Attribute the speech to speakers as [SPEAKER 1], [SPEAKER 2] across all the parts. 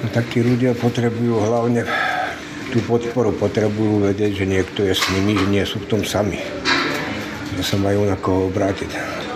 [SPEAKER 1] No, takí ľudia potrebujú hlavne tú podporu, potrebujú vedieť, že niekto je s nimi, že nie sú v tom sami. Že sa majú na koho obrátiť.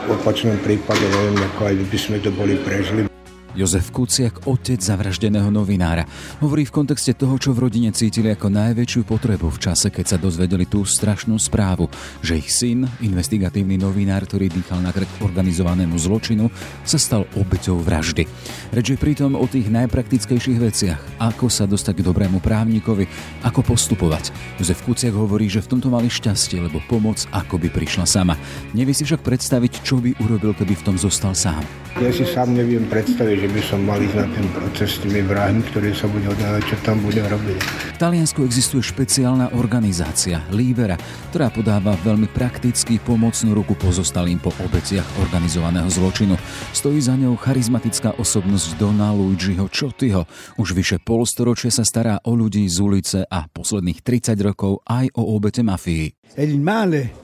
[SPEAKER 1] V opačnom prípade neviem, ako aj by sme to boli prežili.
[SPEAKER 2] Jozef Kuciak, otec zavraždeného novinára, hovorí v kontexte toho, čo v rodine cítili ako najväčšiu potrebu v čase, keď sa dozvedeli tú strašnú správu, že ich syn, investigatívny novinár, ktorý dýchal na krk organizovanému zločinu, sa stal obeťou vraždy. Reč je pritom o tých najpraktickejších veciach, ako sa dostať k dobrému právnikovi, ako postupovať. Jozef Kuciak hovorí, že v tomto mali šťastie, lebo pomoc ako by prišla sama. Nevie si však predstaviť, čo by urobil, keby v tom zostal sám.
[SPEAKER 1] Ja si sám neviem predstaviť, že by som mal ísť na ten proces s tými vrahmi, ktorí sa bude odhľadať, čo tam bude robiť.
[SPEAKER 2] V Taliansku existuje špeciálna organizácia Libera, ktorá podáva veľmi praktický pomocnú ruku pozostalým po obeciach organizovaného zločinu. Stojí za ňou charizmatická osobnosť Dona Luigiho Čotyho. Už vyše polstoročia sa stará o ľudí z ulice a posledných 30 rokov aj o obete mafii.
[SPEAKER 3] il male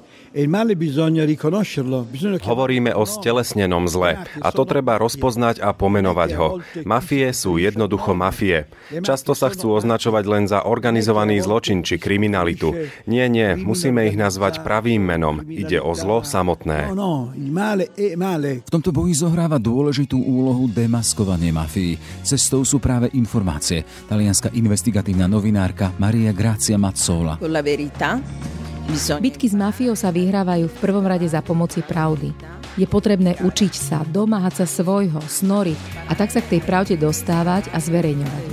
[SPEAKER 4] Hovoríme o stelesnenom zle a to treba rozpoznať a pomenovať ho. Mafie sú jednoducho mafie. Často sa chcú označovať len za organizovaný zločin či kriminalitu. Nie, nie, musíme ich nazvať pravým menom. Ide o zlo samotné.
[SPEAKER 2] V tomto boji zohráva dôležitú úlohu demaskovanie mafii. Cestou sú práve informácie. Talianská investigatívna novinárka Maria Grazia Mazzola.
[SPEAKER 5] Bitky s mafiou sa vyhrávajú v prvom rade za pomoci pravdy. Je potrebné učiť sa, domáhať sa svojho, snory a tak sa k tej pravde dostávať a zverejňovať.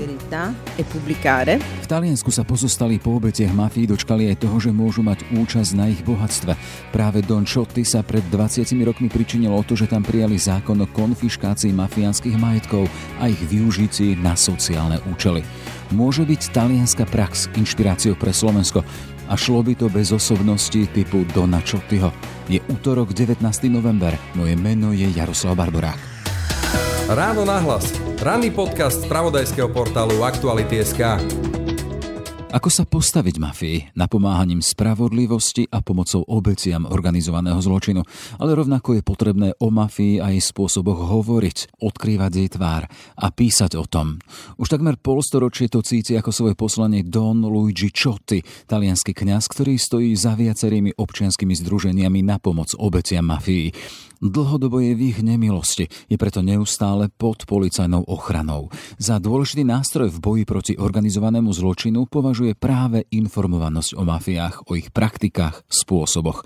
[SPEAKER 2] V Taliansku sa pozostali po obetiach mafii dočkali aj toho, že môžu mať účasť na ich bohatstve. Práve Don Ciotti sa pred 20 rokmi pričinil o to, že tam prijali zákon o konfiškácii mafiánskych majetkov a ich využití na sociálne účely. Môže byť talianská prax inšpiráciou pre Slovensko, a šlo by to bez osobnosti typu Dona Čotyho. Je útorok 19. november. Moje meno je Jaroslav Barborák.
[SPEAKER 6] Ráno nahlas. Ranný podcast z pravodajského portálu Aktuality.sk.
[SPEAKER 2] Ako sa postaviť mafii? Napomáhaním spravodlivosti a pomocou obeciam organizovaného zločinu. Ale rovnako je potrebné o mafii a jej spôsoboch hovoriť, odkrývať jej tvár a písať o tom. Už takmer polstoročie to cíti ako svoje poslanie Don Luigi Ciotti, talianský kňaz, ktorý stojí za viacerými občianskými združeniami na pomoc obeciam mafii. Dlhodobo je v ich nemilosti, je preto neustále pod policajnou ochranou. Za dôležitý nástroj v boji proti organizovanému zločinu považuje práve informovanosť o mafiách, o ich praktikách, spôsoboch.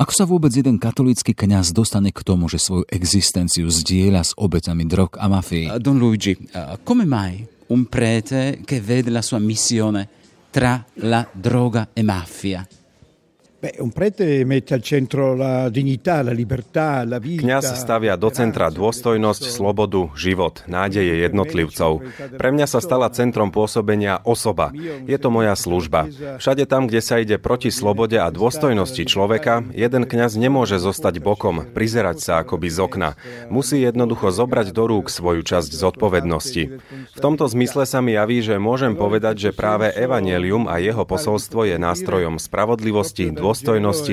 [SPEAKER 2] Ako sa vôbec jeden katolícky kňaz dostane k tomu, že svoju existenciu zdieľa s obeťami drog a mafii?
[SPEAKER 7] Don Luigi, come mai un prete che vede la sua missione tra la droga e mafia
[SPEAKER 4] Kňaz stavia do centra dôstojnosť, slobodu, život, nádeje jednotlivcov. Pre mňa sa stala centrom pôsobenia osoba. Je to moja služba. Všade tam, kde sa ide proti slobode a dôstojnosti človeka, jeden kňaz nemôže zostať bokom, prizerať sa akoby z okna. Musí jednoducho zobrať do rúk svoju časť zodpovednosti. V tomto zmysle sa mi javí, že môžem povedať, že práve Evangelium a jeho posolstvo je nástrojom spravodlivosti, dôstojnosti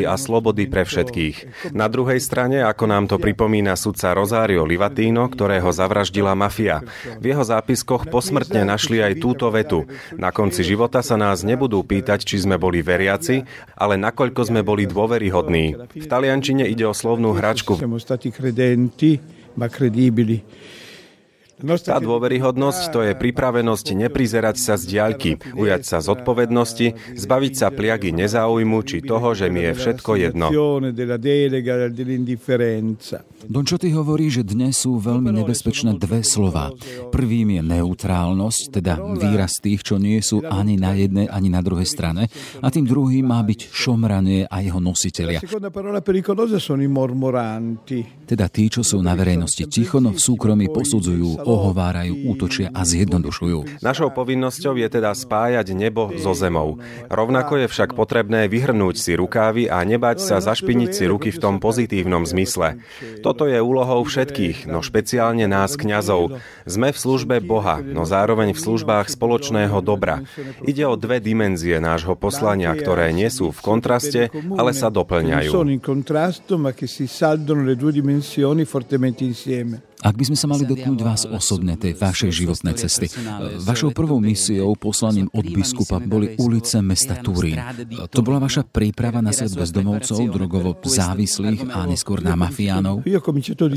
[SPEAKER 4] a slobody pre všetkých. Na druhej strane, ako nám to pripomína sudca Rosario Livatino, ktorého zavraždila mafia. V jeho zápiskoch posmrtne našli aj túto vetu. Na konci života sa nás nebudú pýtať, či sme boli veriaci, ale nakoľko sme boli dôveryhodní. V taliančine ide o slovnú hračku. Tá dôveryhodnosť to je pripravenosť neprizerať sa z diaľky, ujať sa zodpovednosti, zbaviť sa pliagy nezáujmu či toho, že mi je všetko jedno.
[SPEAKER 2] Don Čoty hovorí, že dnes sú veľmi nebezpečné dve slova. Prvým je neutrálnosť, teda výraz tých, čo nie sú ani na jednej, ani na druhej strane. A tým druhým má byť šomranie a jeho nositeľia. Teda tí, čo sú na verejnosti ticho, no v súkromí posudzujú, ohovárajú, útočia a zjednodušujú.
[SPEAKER 4] Našou povinnosťou je teda spájať nebo so zemou. Rovnako je však potrebné vyhrnúť si rukávy a nebať sa zašpiniť si ruky v tom pozitívnom zmysle. Toto je úlohou všetkých, no špeciálne nás kňazov. Sme v službe Boha, no zároveň v službách spoločného dobra. Ide o dve dimenzie nášho poslania, ktoré nie sú v kontraste, ale sa doplňajú.
[SPEAKER 2] Ak by sme sa mali dotknúť vás osobne tej vašej životnej cesty. Vašou prvou misiou, poslaním od biskupa, boli ulice mesta Turín. To bola vaša príprava na svet bezdomovcov, drogovo závislých a neskôr na mafiánov?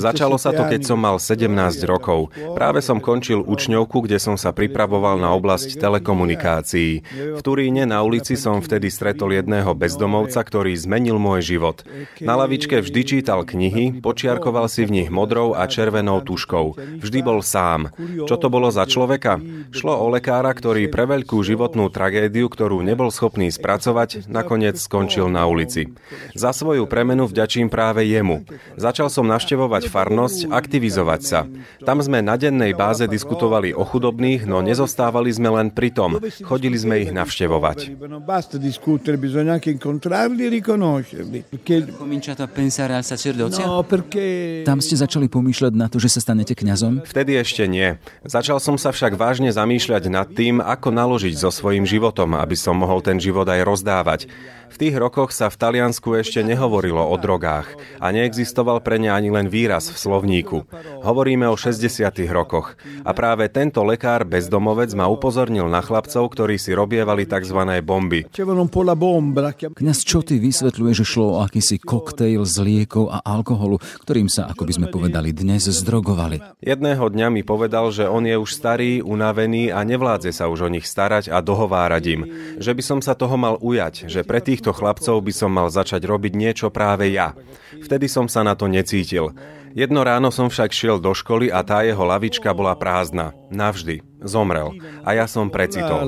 [SPEAKER 4] Začalo sa to, keď som mal 17 rokov. Práve som končil učňovku, kde som sa pripravoval na oblasť telekomunikácií. V Turíne na ulici som vtedy stretol jedného bezdomovca, ktorý zmenil môj život. Na lavičke vždy čítal knihy, počiarkoval si v nich modrou a červenou tuškou. Vždy bol sám. Čo to bolo za človeka? Šlo o lekára, ktorý pre veľkú životnú tragédiu, ktorú nebol schopný spracovať, nakoniec skončil na ulici. Za svoju premenu vďačím práve jemu. Začal som navštevovať farnosť, aktivizovať sa. Tam sme na dennej báze diskutovali o chudobných, no nezostávali sme len pri tom. Chodili sme ich navštevovať.
[SPEAKER 2] No, Tam ste začali pomýšľať na to, že sa stanete kňazom?
[SPEAKER 4] Vtedy ešte nie. Začal som sa však vážne zamýšľať nad tým, ako naložiť so svojím životom, aby som mohol ten život aj rozdávať. V tých rokoch sa v Taliansku ešte nehovorilo o drogách a neexistoval pre ne ani len výraz v slovníku. Hovoríme o 60. rokoch a práve tento lekár bezdomovec ma upozornil na chlapcov, ktorí si robievali tzv. bomby.
[SPEAKER 2] Kňaz Čoty vysvetľuje, že šlo o akýsi koktejl z liekov a alkoholu, ktorým sa, ako by sme povedali, dnes zdrogovali.
[SPEAKER 4] Jedného dňa mi povedal, že on je už starý, unavený a nevládze sa už o nich starať a dohovárať im. Že by som sa toho mal ujať, že pre tých týchto chlapcov by som mal začať robiť niečo práve ja. Vtedy som sa na to necítil. Jedno ráno som však šiel do školy a tá jeho lavička bola prázdna. Navždy. Zomrel. A ja som precitol.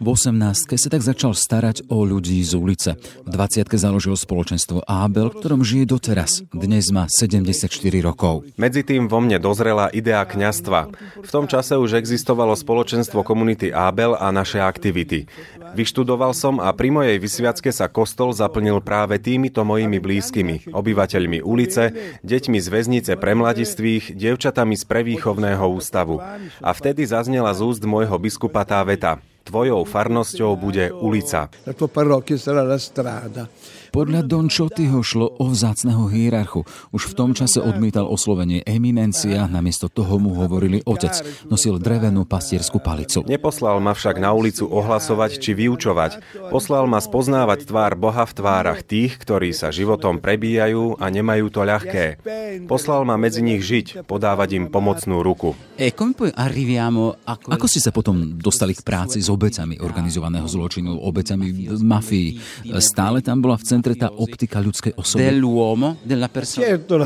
[SPEAKER 2] V 18. sa tak začal starať o ľudí z ulice. V 20. založil spoločenstvo Abel, ktorom žije doteraz. Dnes má 74 rokov.
[SPEAKER 4] Medzi tým vo mne dozrela idea kňastva. V tom čase už existovalo spoločenstvo komunity Abel a naše aktivity. Vyštudoval som a pri mojej vysviacke sa kostol zaplnil práve týmito mojimi blízkymi, obyvateľmi ulice, deťmi z väznice pre mladistvých, dievčatami z prevýchovného ústavu. A vtedy zaznela z úst môjho biskupa tá veta. Tvojou farnosťou bude ulica.
[SPEAKER 2] Podľa Don Čotyho šlo o vzácného hierarchu. Už v tom čase odmietal oslovenie eminencia, namiesto toho mu hovorili otec. Nosil drevenú pastierskú palicu.
[SPEAKER 4] Neposlal ma však na ulicu ohlasovať či vyučovať. Poslal ma spoznávať tvár Boha v tvárach tých, ktorí sa životom prebíjajú a nemajú to ľahké. Poslal ma medzi nich žiť, podávať im pomocnú ruku.
[SPEAKER 2] E, Ako ste sa potom dostali k práci s obecami organizovaného zločinu, obecami mafii? Stále tam bola v centre centre tá optika ľudskej osoby.
[SPEAKER 7] Dell'uomo, della persona.
[SPEAKER 3] Certo,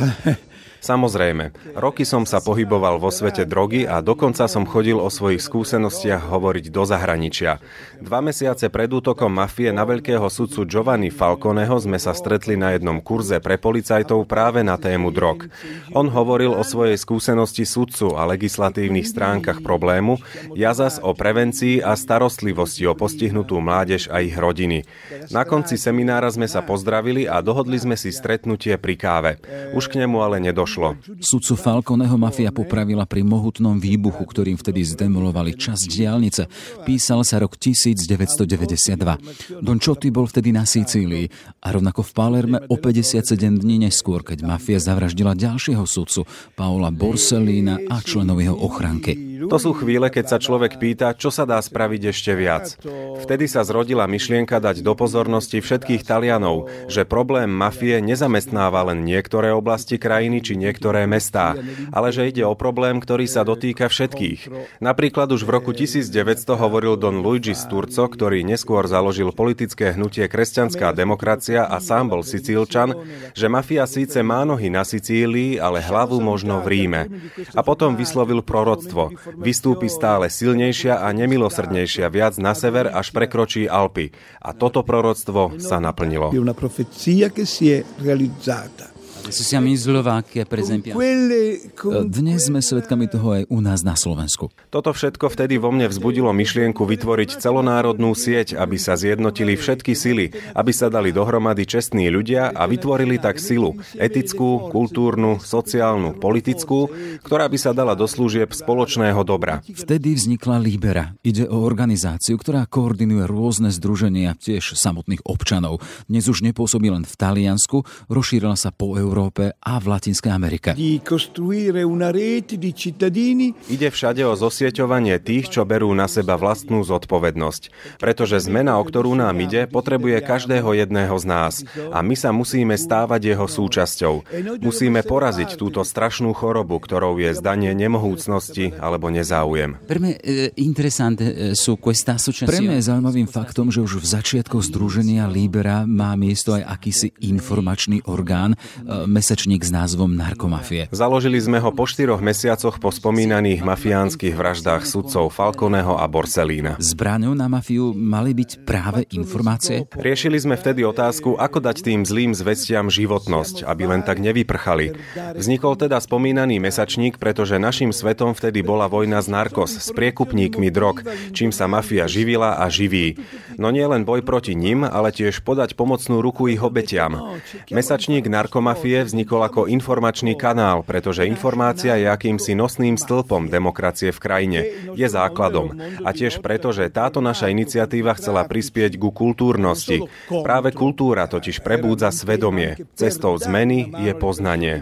[SPEAKER 4] Samozrejme, roky som sa pohyboval vo svete drogy a dokonca som chodil o svojich skúsenostiach hovoriť do zahraničia. Dva mesiace pred útokom mafie na veľkého sudcu Giovanni Falconeho sme sa stretli na jednom kurze pre policajtov práve na tému drog. On hovoril o svojej skúsenosti sudcu a legislatívnych stránkach problému, ja zas o prevencii a starostlivosti o postihnutú mládež a ich rodiny. Na konci seminára sme sa pozdravili a dohodli sme si stretnutie pri káve. Už k nemu ale nedošlo došlo.
[SPEAKER 2] Sudcu Falconeho mafia popravila pri mohutnom výbuchu, ktorým vtedy zdemolovali časť diálnice. Písal sa rok 1992. Don Čoty bol vtedy na Sicílii a rovnako v Palerme o 57 dní neskôr, keď mafia zavraždila ďalšieho sudcu, Paola Borsellina a členov jeho ochranky.
[SPEAKER 4] To sú chvíle, keď sa človek pýta, čo sa dá spraviť ešte viac. Vtedy sa zrodila myšlienka dať do pozornosti všetkých Talianov, že problém mafie nezamestnáva len niektoré oblasti krajiny či niektoré mestá, ale že ide o problém, ktorý sa dotýka všetkých. Napríklad už v roku 1900 hovoril Don Luigi Sturzo, ktorý neskôr založil politické hnutie Kresťanská demokracia a sám bol Sicílčan, že mafia síce má nohy na Sicílii, ale hlavu možno v Ríme. A potom vyslovil proroctvo. Vystúpi stále silnejšia a nemilosrdnejšia viac na sever, až prekročí Alpy. A toto proroctvo sa naplnilo.
[SPEAKER 2] Dnes sme svedkami toho aj u nás na Slovensku.
[SPEAKER 4] Toto všetko vtedy vo mne vzbudilo myšlienku vytvoriť celonárodnú sieť, aby sa zjednotili všetky sily, aby sa dali dohromady čestní ľudia a vytvorili tak silu etickú, kultúrnu, sociálnu, politickú, ktorá by sa dala do služieb spoločného dobra.
[SPEAKER 2] Vtedy vznikla Libera. Ide o organizáciu, ktorá koordinuje rôzne združenia tiež samotných občanov. Dnes už nepôsobí len v Taliansku, rozšírila sa po Európe Európe a v Latinskej Amerike.
[SPEAKER 4] Ide všade o zosieťovanie tých, čo berú na seba vlastnú zodpovednosť. Pretože zmena, o ktorú nám ide, potrebuje každého jedného z nás. A my sa musíme stávať jeho súčasťou. Musíme poraziť túto strašnú chorobu, ktorou je zdanie nemohúcnosti alebo nezáujem.
[SPEAKER 2] Pre mňa je zaujímavým faktom, že už v začiatkoch Združenia Libera má miesto aj akýsi informačný orgán, mesačník s názvom Narkomafie.
[SPEAKER 4] Založili sme ho po štyroch mesiacoch po spomínaných mafiánskych vraždách sudcov Falconeho a Borsellína.
[SPEAKER 2] Zbraňou na mafiu mali byť práve informácie?
[SPEAKER 4] Riešili sme vtedy otázku, ako dať tým zlým zvestiam životnosť, aby len tak nevyprchali. Vznikol teda spomínaný mesačník, pretože našim svetom vtedy bola vojna z narkos, s priekupníkmi drog, čím sa mafia živila a živí. No nie len boj proti nim, ale tiež podať pomocnú ruku ich obetiam. Mesačník narkomafie vznikol ako informačný kanál, pretože informácia je akýmsi nosným stĺpom demokracie v krajine. Je základom. A tiež preto, že táto naša iniciatíva chcela prispieť ku kultúrnosti. Práve kultúra totiž prebúdza svedomie. Cestou zmeny je poznanie.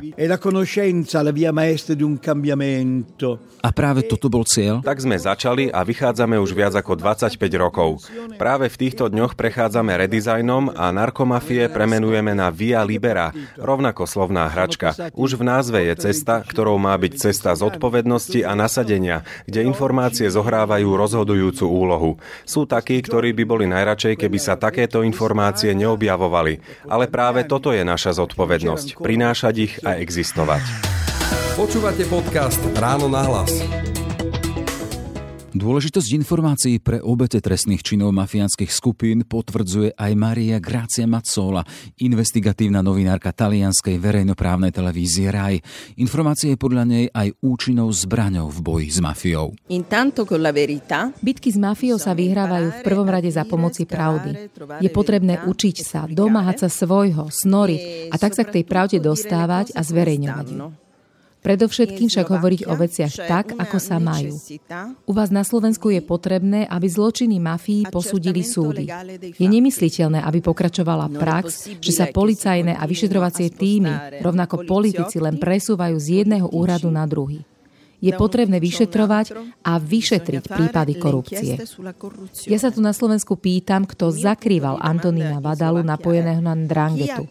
[SPEAKER 2] A práve toto bol cieľ?
[SPEAKER 4] Tak sme začali a vychádzame už viac ako 25 rokov. Práve v týchto dňoch prechádzame redizajnom a narkomafie premenujeme na Via Libera, rovnako slovná hračka. Už v názve je cesta, ktorou má byť cesta zodpovednosti a nasadenia, kde informácie zohrávajú rozhodujúcu úlohu. Sú takí, ktorí by boli najradšej, keby sa takéto informácie neobjavovali. Ale práve toto je naša zodpovednosť. Prinášať ich a existovať.
[SPEAKER 6] Počúvate podcast Ráno na hlas.
[SPEAKER 2] Dôležitosť informácií pre obete trestných činov mafiánskych skupín potvrdzuje aj Maria Grazia Mazzola, investigatívna novinárka talianskej verejnoprávnej televízie RAI. Informácie je podľa nej aj účinnou zbraňou v boji s mafiou.
[SPEAKER 5] Bitky s mafiou sa vyhrávajú v prvom rade za pomoci pravdy. Je potrebné učiť sa, domáhať sa svojho, snoriť a tak sa k tej pravde dostávať a zverejňovať ju. Predovšetkým však hovoriť o veciach tak, ako sa majú. U vás na Slovensku je potrebné, aby zločiny mafii posúdili súdy. Je nemysliteľné, aby pokračovala prax, že sa policajné a vyšetrovacie týmy, rovnako politici len presúvajú z jedného úradu na druhý je potrebné vyšetrovať a vyšetriť prípady korupcie. Ja sa tu na Slovensku pýtam, kto zakrýval Antonína Vadalu napojeného na Drangetu.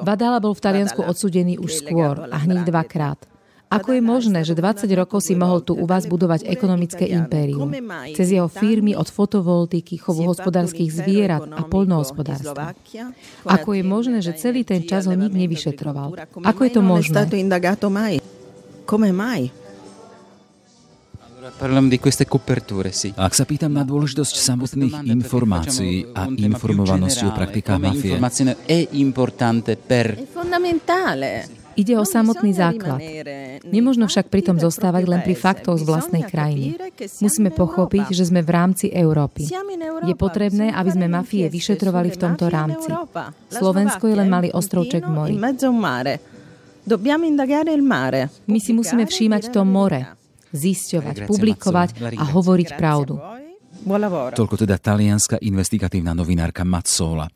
[SPEAKER 5] Vadala bol v Taliansku odsudený už skôr a hneď dvakrát. Ako je možné, že 20 rokov si mohol tu u vás budovať ekonomické impérium? Cez jeho firmy od fotovoltiky, chovu hospodárskych zvierat a poľnohospodárstva. Ako je možné, že celý ten čas ho nik nevyšetroval? Ako je to možné?
[SPEAKER 7] Come mai?
[SPEAKER 2] Ak sa pýtam na dôležitosť samotných informácií a informovanosti o praktikách mafie.
[SPEAKER 7] L'informazione
[SPEAKER 5] Ide o samotný základ. Nemožno však pritom zostávať len pri faktoch z vlastnej krajiny. Musíme pochopiť, že sme v rámci Európy. Je potrebné, aby sme mafie vyšetrovali v tomto rámci. Slovensko je len malý ostrovček v mori. My si musíme všímať to more, zisťovať, publikovať a hovoriť pravdu.
[SPEAKER 2] Toľko teda talianská investigatívna novinárka Mazzola.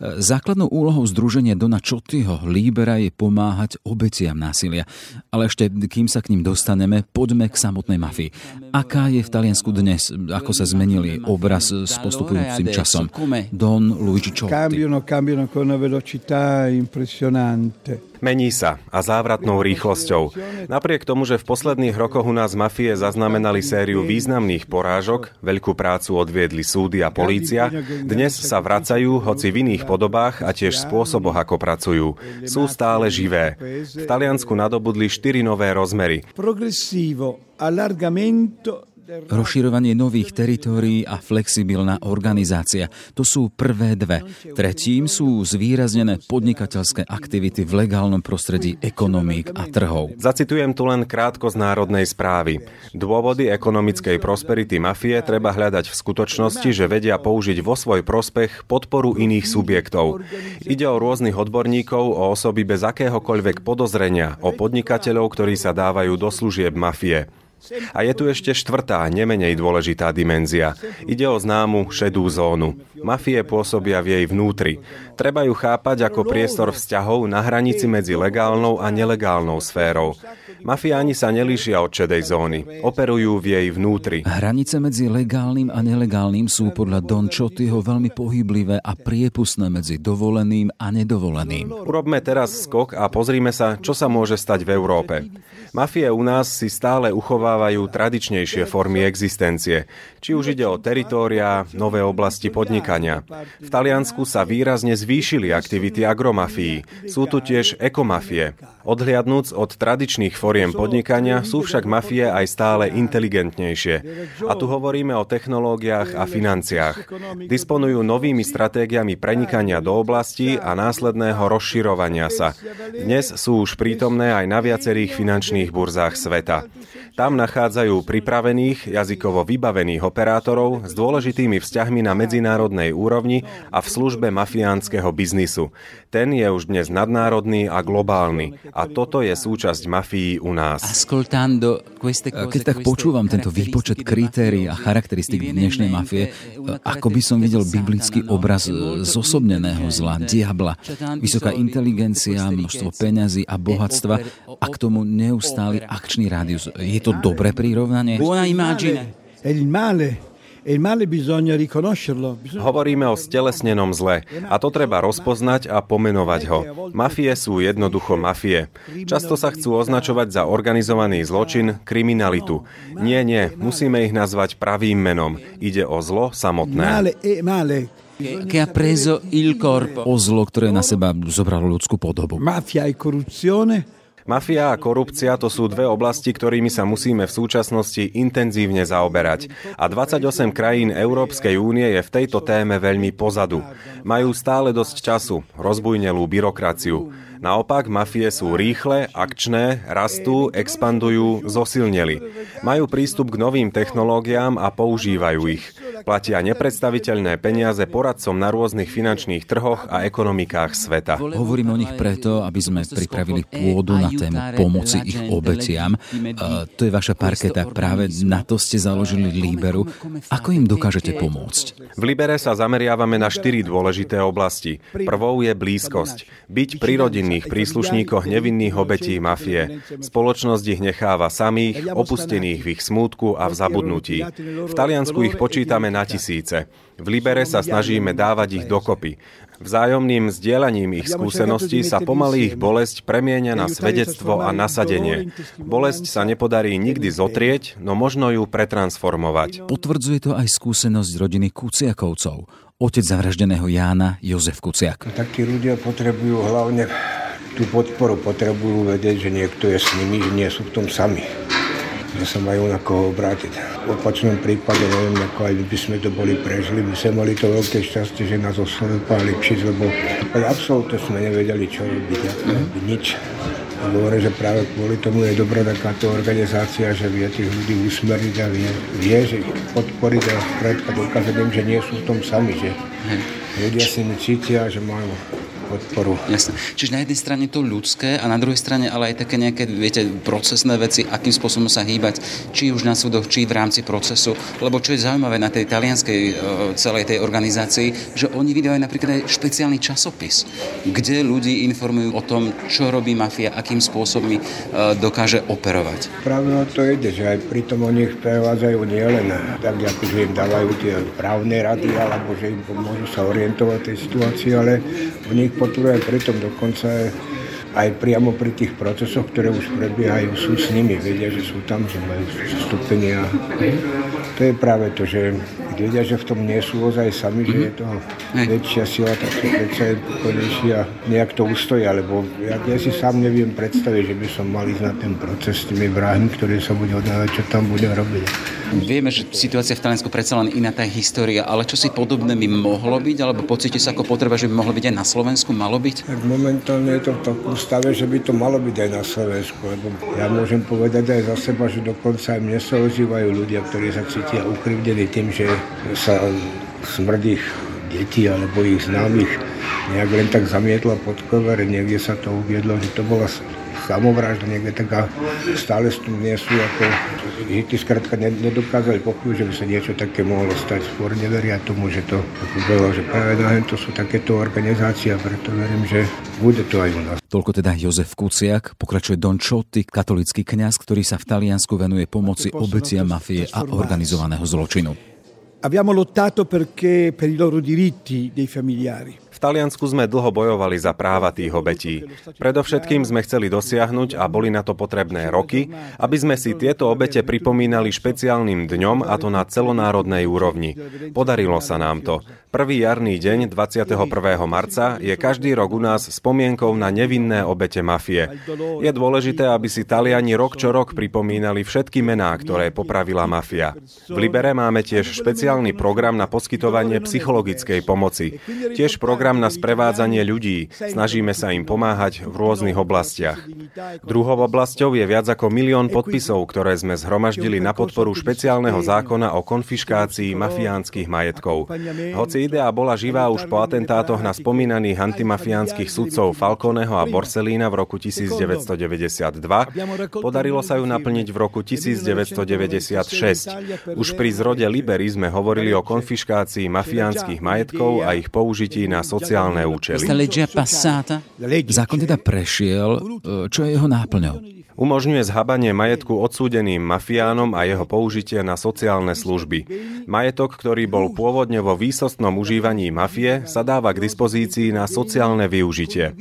[SPEAKER 2] Základnou úlohou Združenia Dona Čotyho Líbera je pomáhať obeciam násilia. Ale ešte, kým sa k ním dostaneme, poďme k samotnej mafii. Aká je v Taliansku dnes? Ako sa zmenili obraz s postupujúcim časom? Don Luigi Ciotti.
[SPEAKER 3] Cambiano, cambiano con una velocità impressionante.
[SPEAKER 4] Mení sa a závratnou rýchlosťou. Napriek tomu, že v posledných rokoch u nás mafie zaznamenali sériu významných porážok, veľkú prácu odviedli súdy a polícia, dnes sa vracajú, hoci v iných podobách a tiež spôsoboch, ako pracujú. Sú stále živé. V Taliansku nadobudli štyri nové rozmery.
[SPEAKER 3] Progressivo allargamento
[SPEAKER 2] Rozširovanie nových teritórií a flexibilná organizácia. To sú prvé dve. Tretím sú zvýraznené podnikateľské aktivity v legálnom prostredí ekonomík a trhov.
[SPEAKER 4] Zacitujem tu len krátko z národnej správy. Dôvody ekonomickej prosperity mafie treba hľadať v skutočnosti, že vedia použiť vo svoj prospech podporu iných subjektov. Ide o rôznych odborníkov, o osoby bez akéhokoľvek podozrenia, o podnikateľov, ktorí sa dávajú do služieb mafie. A je tu ešte štvrtá, nemenej dôležitá dimenzia. Ide o známu šedú zónu. Mafie pôsobia v jej vnútri. Treba ju chápať ako priestor vzťahov na hranici medzi legálnou a nelegálnou sférou. Mafiáni sa nelíšia od šedej zóny. Operujú v jej vnútri.
[SPEAKER 2] Hranice medzi legálnym a nelegálnym sú podľa Don Chotyho veľmi pohyblivé a priepustné medzi dovoleným a nedovoleným.
[SPEAKER 4] Urobme teraz skok a pozrime sa, čo sa môže stať v Európe. Mafie u nás si stále uchovávajú tradičnejšie formy existencie, či už ide o teritória, nové oblasti podnikania. V Taliansku sa výrazne zvýšili aktivity agromafií. Sú tu tiež ekomafie. Odhliadnúc od tradičných foriem podnikania, sú však mafie aj stále inteligentnejšie. A tu hovoríme o technológiách a financiách. Disponujú novými stratégiami prenikania do oblasti a následného rozširovania sa. Dnes sú už prítomné aj na viacerých finančných burzách sveta. Tam nachádzajú pripravených, jazykovo vybavených operátorov s dôležitými vzťahmi na medzinárodnej úrovni a v službe mafiánskeho biznisu. Ten je už dnes nadnárodný a globálny. A toto je súčasť mafií u nás.
[SPEAKER 2] Keď tak počúvam tento výpočet kritérií a charakteristik dnešnej mafie, ako by som videl biblický obraz zosobneného zla, diabla, vysoká inteligencia, množstvo peňazí a bohatstva a k tomu neustály akčný rádius. Je to dobré prirovnanie?
[SPEAKER 3] Buona immagine. È il male
[SPEAKER 4] Hovoríme o stelesnenom zle a to treba rozpoznať a pomenovať ho. Mafie sú jednoducho mafie. Často sa chcú označovať za organizovaný zločin, kriminalitu. Nie, nie, musíme ich nazvať pravým menom. Ide o zlo samotné.
[SPEAKER 2] che ha preso il corpo. O zlo, ktoré na seba zobralo ľudskú podobu.
[SPEAKER 3] Mafia e corruzione
[SPEAKER 4] Mafia a korupcia to sú dve oblasti, ktorými sa musíme v súčasnosti intenzívne zaoberať. A 28 krajín Európskej únie je v tejto téme veľmi pozadu. Majú stále dosť času, rozbujnelú byrokraciu. Naopak, mafie sú rýchle, akčné, rastú, expandujú, zosilneli. Majú prístup k novým technológiám a používajú ich. Platia nepredstaviteľné peniaze poradcom na rôznych finančných trhoch a ekonomikách sveta.
[SPEAKER 2] Hovorím o nich preto, aby sme pripravili pôdu na tému pomoci ich obetiam. Uh, to je vaša parketa, práve na to ste založili Líberu. Ako im dokážete pomôcť?
[SPEAKER 4] V Libere sa zameriavame na štyri dôležité oblasti. Prvou je blízkosť. Byť prirodinný rodinných príslušníkoch nevinných obetí mafie. Spoločnosť ich necháva samých, opustených v ich smútku a v zabudnutí. V Taliansku ich počítame na tisíce. V Libere sa snažíme dávať ich dokopy. Vzájomným zdieľaním ich skúseností sa pomaly ich bolesť premieňa na svedectvo a nasadenie. Bolesť sa nepodarí nikdy zotrieť, no možno ju pretransformovať.
[SPEAKER 2] Potvrdzuje to aj skúsenosť rodiny Kuciakovcov otec zavraždeného Jána Jozef Kuciak.
[SPEAKER 1] Takí ľudia potrebujú hlavne tú podporu, potrebujú vedieť, že niekto je s nimi, že nie sú v tom sami že sa majú na koho obrátiť. V opačnom prípade neviem, ako aj by sme to boli prežili, by sme mali to veľké šťastie, že nás oslovili pšiť, lebo absolútne sme nevedeli, čo robiť, mm. nič. A hovorím, že práve kvôli tomu je dobrá takáto organizácia, že vie tých ľudí usmerniť a vie, vie že ich podporiť a vpred a dokázať im, že nie sú v tom sami, že ľudia si cítia, že majú podporu.
[SPEAKER 7] Jasne. Čiže na jednej strane to ľudské a na druhej strane ale aj také nejaké, viete, procesné veci, akým spôsobom sa hýbať, či už na súdoch, či v rámci procesu. Lebo čo je zaujímavé na tej talianskej e, celej tej organizácii, že oni vydajú aj napríklad aj špeciálny časopis, kde ľudí informujú o tom, čo robí mafia, akým spôsobom e, dokáže operovať.
[SPEAKER 1] Práve o to ide, že aj pri tom oni prevádzajú nielen tak, ako že im dávajú tie právne rady, alebo že im pomôžu sa orientovať tej situácii, ale oni ich podporuje pritom dokonca aj priamo pri tých procesoch, ktoré už prebiehajú, sú s nimi, vedia, že sú tam, že majú zastúpenia. To je práve to, že vedia, že v tom nie sú ozaj sami, že je to väčšia sila, tak sú predsa pokojnejší a nejak to ustoja, lebo ja, ja si sám neviem predstaviť, že by som mal ísť na ten proces s tými vrahmi, ktoré sa bude odhľadať, čo tam bude robiť.
[SPEAKER 7] Vieme, že situácia v Taliansku predsa len iná tá história, ale čo si podobné by mohlo byť, alebo pocíti sa ako potreba, že by mohlo byť aj na Slovensku, malo byť?
[SPEAKER 1] Tak momentálne je to v takom stave, že by to malo byť aj na Slovensku, lebo ja môžem povedať aj za seba, že dokonca aj mne sa ozývajú ľudia, ktorí sa cítia ukrivdení tým, že sa smrť ich detí alebo ich známych nejak len tak zamietla pod cover, niekde sa to uviedlo, že to bola samovražda niekde taká stále nie sú ako hity skrátka nedokázali popiť, že by sa niečo také mohlo stať. Skôr neveria tomu, že to ako bolo, že práve na to sú takéto organizácie a preto verím, že bude to aj u nás.
[SPEAKER 2] Toľko teda Jozef Kuciak, pokračuje Don Čoty, katolický kňaz, ktorý sa v Taliansku venuje pomoci obeciam mafie a organizovaného zločinu.
[SPEAKER 3] Abbiamo lottato perché per i loro diritti dei familiari.
[SPEAKER 4] V Taliansku sme dlho bojovali za práva tých obetí. Predovšetkým sme chceli dosiahnuť, a boli na to potrebné roky, aby sme si tieto obete pripomínali špeciálnym dňom, a to na celonárodnej úrovni. Podarilo sa nám to. Prvý jarný deň 21. marca je každý rok u nás spomienkou na nevinné obete mafie. Je dôležité, aby si Taliani rok čo rok pripomínali všetky mená, ktoré popravila mafia. V Libere máme tiež špeciálny program na poskytovanie psychologickej pomoci. Tiež program program na sprevádzanie ľudí. Snažíme sa im pomáhať v rôznych oblastiach. Druhou oblasťou je viac ako milión podpisov, ktoré sme zhromaždili na podporu špeciálneho zákona o konfiškácii mafiánskych majetkov. Hoci idea bola živá už po atentátoch na spomínaných antimafiánskych sudcov Falconeho a Borsellína v roku 1992, podarilo sa ju naplniť v roku 1996. Už pri zrode Libery sme hovorili o konfiškácii mafiánskych majetkov a ich použití na sociálne účely.
[SPEAKER 2] Zákon teda prešiel, e, čo je jeho náplňou?
[SPEAKER 4] Umožňuje zhabanie majetku odsúdeným mafiánom a jeho použitie na sociálne služby. Majetok, ktorý bol pôvodne vo výsostnom užívaní mafie, sa dáva k dispozícii na sociálne využitie.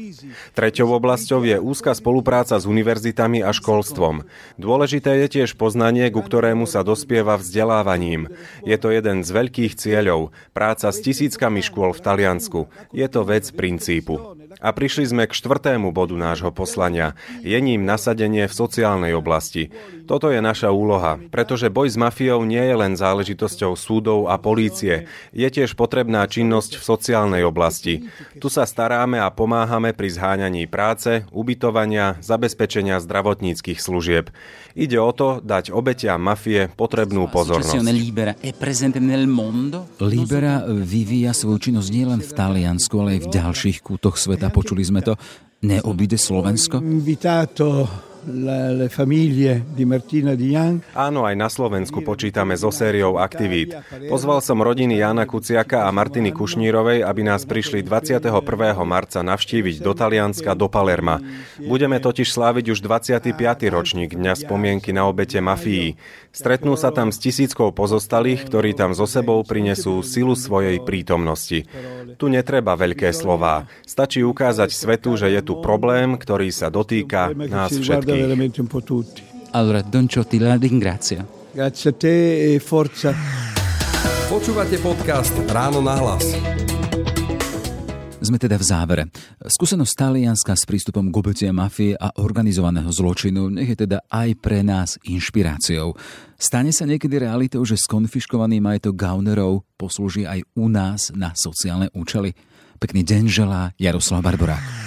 [SPEAKER 4] Treťou oblasťou je úzka spolupráca s univerzitami a školstvom. Dôležité je tiež poznanie, ku ktorému sa dospieva vzdelávaním. Je to jeden z veľkých cieľov, práca s tisíckami škôl v Taliansku. Je to vec princípu. A prišli sme k štvrtému bodu nášho poslania. Je ním nasadenie v sociálnej oblasti. Toto je naša úloha, pretože boj s mafiou nie je len záležitosťou súdov a polície. Je tiež potrebná činnosť v sociálnej oblasti. Tu sa staráme a pomáhame pri zháňaní práce, ubytovania, zabezpečenia zdravotníckých služieb. Ide o to dať obetiam mafie potrebnú pozornosť.
[SPEAKER 2] Libera vyvíja svoju činnosť nielen v Taliansku, ale aj v ďalších kútoch sveta a počuli sme to, neobíde Slovensko?
[SPEAKER 3] Le famiglie di Martina di Jan.
[SPEAKER 4] Áno, aj na Slovensku počítame so sériou aktivít. Pozval som rodiny Jana Kuciaka a Martiny Kušnírovej, aby nás prišli 21. marca navštíviť do Talianska, do Palerma. Budeme totiž sláviť už 25. ročník Dňa spomienky na obete mafií. Stretnú sa tam s tisíckou pozostalých, ktorí tam so sebou prinesú silu svojej prítomnosti. Tu netreba veľké slová. Stačí ukázať svetu, že je tu problém, ktorý sa dotýka nás všetkých.
[SPEAKER 2] Allora, Don Ciotti, la ringrazio.
[SPEAKER 3] Grazie a te e forza.
[SPEAKER 6] Počúvate podcast Ráno na hlas.
[SPEAKER 2] Sme teda v závere. Skúsenosť Talianska s prístupom k obeciam mafie a organizovaného zločinu nech je teda aj pre nás inšpiráciou. Stane sa niekedy realitou, že skonfiškovaný majetok Gaunerov poslúži aj u nás na sociálne účely? Pekný deň želá Jaroslav Barborák.